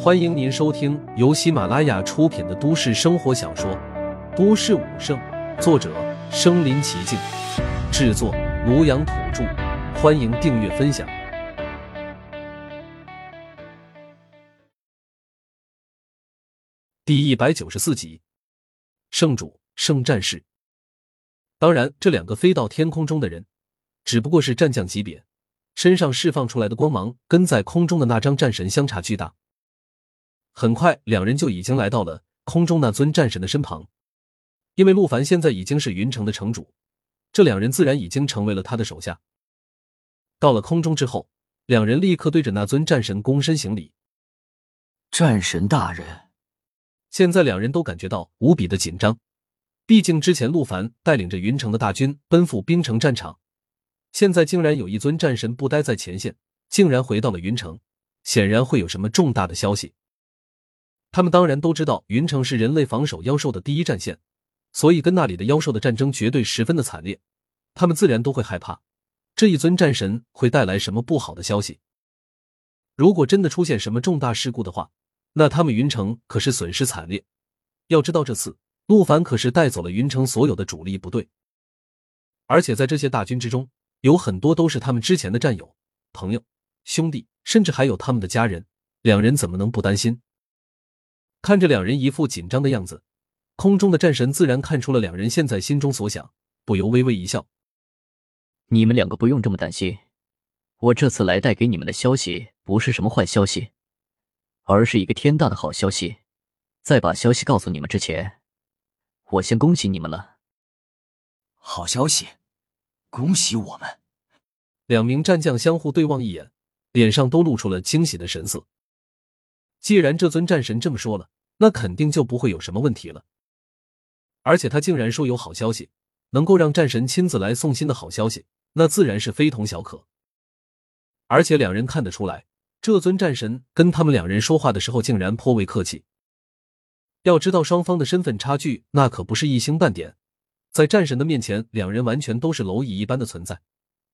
欢迎您收听由喜马拉雅出品的都市生活小说《都市武圣》，作者：身临其境，制作：庐阳土著。欢迎订阅分享。第一百九十四集，圣主、圣战士。当然，这两个飞到天空中的人，只不过是战将级别，身上释放出来的光芒跟在空中的那张战神相差巨大。很快，两人就已经来到了空中那尊战神的身旁。因为陆凡现在已经是云城的城主，这两人自然已经成为了他的手下。到了空中之后，两人立刻对着那尊战神躬身行礼。战神大人，现在两人都感觉到无比的紧张，毕竟之前陆凡带领着云城的大军奔赴冰城战场，现在竟然有一尊战神不待在前线，竟然回到了云城，显然会有什么重大的消息。他们当然都知道，云城是人类防守妖兽的第一战线，所以跟那里的妖兽的战争绝对十分的惨烈。他们自然都会害怕，这一尊战神会带来什么不好的消息。如果真的出现什么重大事故的话，那他们云城可是损失惨烈。要知道，这次陆凡可是带走了云城所有的主力部队，而且在这些大军之中，有很多都是他们之前的战友、朋友、兄弟，甚至还有他们的家人。两人怎么能不担心？看着两人一副紧张的样子，空中的战神自然看出了两人现在心中所想，不由微微一笑：“你们两个不用这么担心，我这次来带给你们的消息不是什么坏消息，而是一个天大的好消息。在把消息告诉你们之前，我先恭喜你们了。好消息，恭喜我们！”两名战将相互对望一眼，脸上都露出了惊喜的神色。既然这尊战神这么说了，那肯定就不会有什么问题了。而且他竟然说有好消息，能够让战神亲自来送信的好消息，那自然是非同小可。而且两人看得出来，这尊战神跟他们两人说话的时候，竟然颇为客气。要知道，双方的身份差距那可不是一星半点，在战神的面前，两人完全都是蝼蚁一般的存在。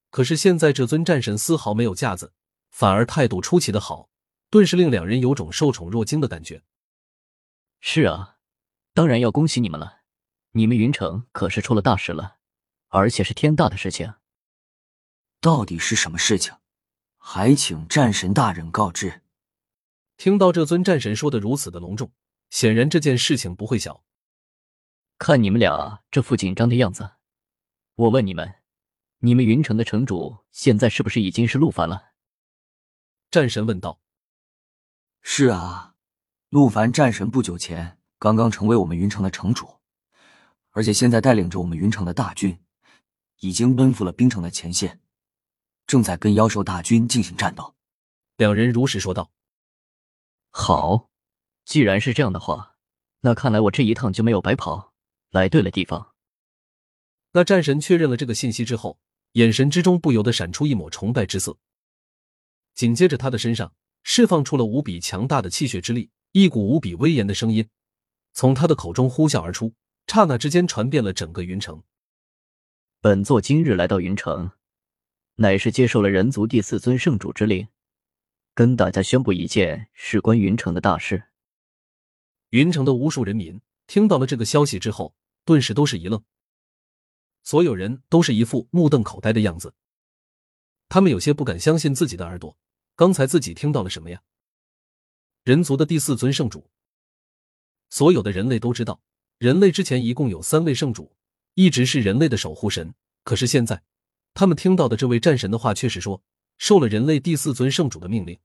可是现在这尊战神丝毫没有架子，反而态度出奇的好。顿时令两人有种受宠若惊的感觉。是啊，当然要恭喜你们了，你们云城可是出了大事了，而且是天大的事情。到底是什么事情？还请战神大人告知。听到这尊战神说的如此的隆重，显然这件事情不会小。看你们俩这副紧张的样子，我问你们，你们云城的城主现在是不是已经是陆凡了？战神问道。是啊，陆凡战神不久前刚刚成为我们云城的城主，而且现在带领着我们云城的大军，已经奔赴了冰城的前线，正在跟妖兽大军进行战斗。两人如实说道：“好，既然是这样的话，那看来我这一趟就没有白跑，来对了地方。”那战神确认了这个信息之后，眼神之中不由得闪出一抹崇拜之色，紧接着他的身上。释放出了无比强大的气血之力，一股无比威严的声音从他的口中呼啸而出，刹那之间传遍了整个云城。本座今日来到云城，乃是接受了人族第四尊圣主之令，跟大家宣布一件事关云城的大事。云城的无数人民听到了这个消息之后，顿时都是一愣，所有人都是一副目瞪口呆的样子，他们有些不敢相信自己的耳朵。刚才自己听到了什么呀？人族的第四尊圣主。所有的人类都知道，人类之前一共有三位圣主，一直是人类的守护神。可是现在，他们听到的这位战神的话，却是说受了人类第四尊圣主的命令。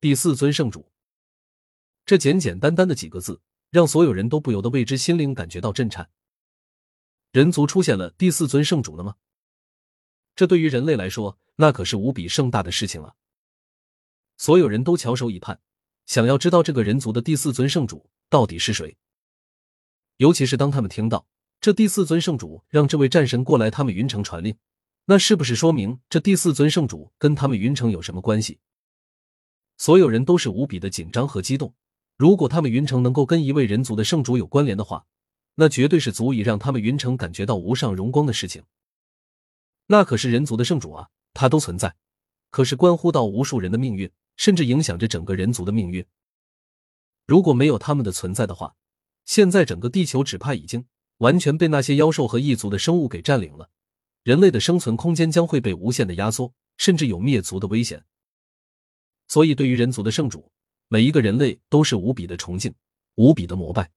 第四尊圣主，这简简单单的几个字，让所有人都不由得为之心灵感觉到震颤。人族出现了第四尊圣主了吗？这对于人类来说，那可是无比盛大的事情了。所有人都翘首以盼，想要知道这个人族的第四尊圣主到底是谁。尤其是当他们听到这第四尊圣主让这位战神过来他们云城传令，那是不是说明这第四尊圣主跟他们云城有什么关系？所有人都是无比的紧张和激动。如果他们云城能够跟一位人族的圣主有关联的话，那绝对是足以让他们云城感觉到无上荣光的事情。那可是人族的圣主啊，他都存在，可是关乎到无数人的命运。甚至影响着整个人族的命运。如果没有他们的存在的话，现在整个地球只怕已经完全被那些妖兽和异族的生物给占领了，人类的生存空间将会被无限的压缩，甚至有灭族的危险。所以，对于人族的圣主，每一个人类都是无比的崇敬，无比的膜拜。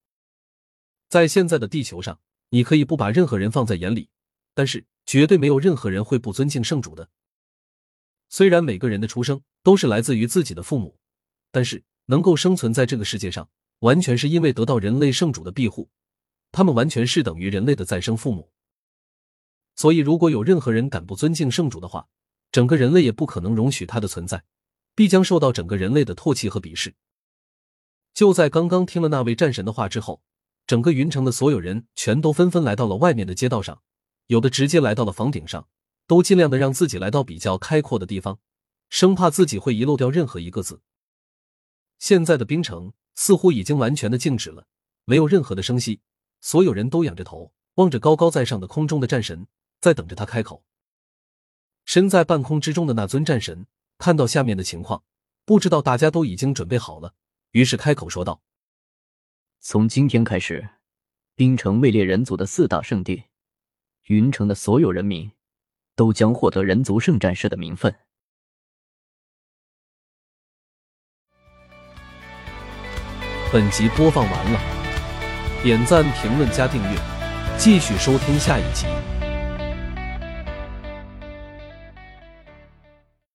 在现在的地球上，你可以不把任何人放在眼里，但是绝对没有任何人会不尊敬圣主的。虽然每个人的出生都是来自于自己的父母，但是能够生存在这个世界上，完全是因为得到人类圣主的庇护，他们完全是等于人类的再生父母。所以，如果有任何人敢不尊敬圣主的话，整个人类也不可能容许他的存在。必将受到整个人类的唾弃和鄙视。就在刚刚听了那位战神的话之后，整个云城的所有人全都纷纷来到了外面的街道上，有的直接来到了房顶上，都尽量的让自己来到比较开阔的地方，生怕自己会遗漏掉任何一个字。现在的冰城似乎已经完全的静止了，没有任何的声息，所有人都仰着头望着高高在上的空中的战神，在等着他开口。身在半空之中的那尊战神。看到下面的情况，不知道大家都已经准备好了，于是开口说道：“从今天开始，冰城位列人族的四大圣地，云城的所有人民都将获得人族圣战士的名分。”本集播放完了，点赞、评论、加订阅，继续收听下一集。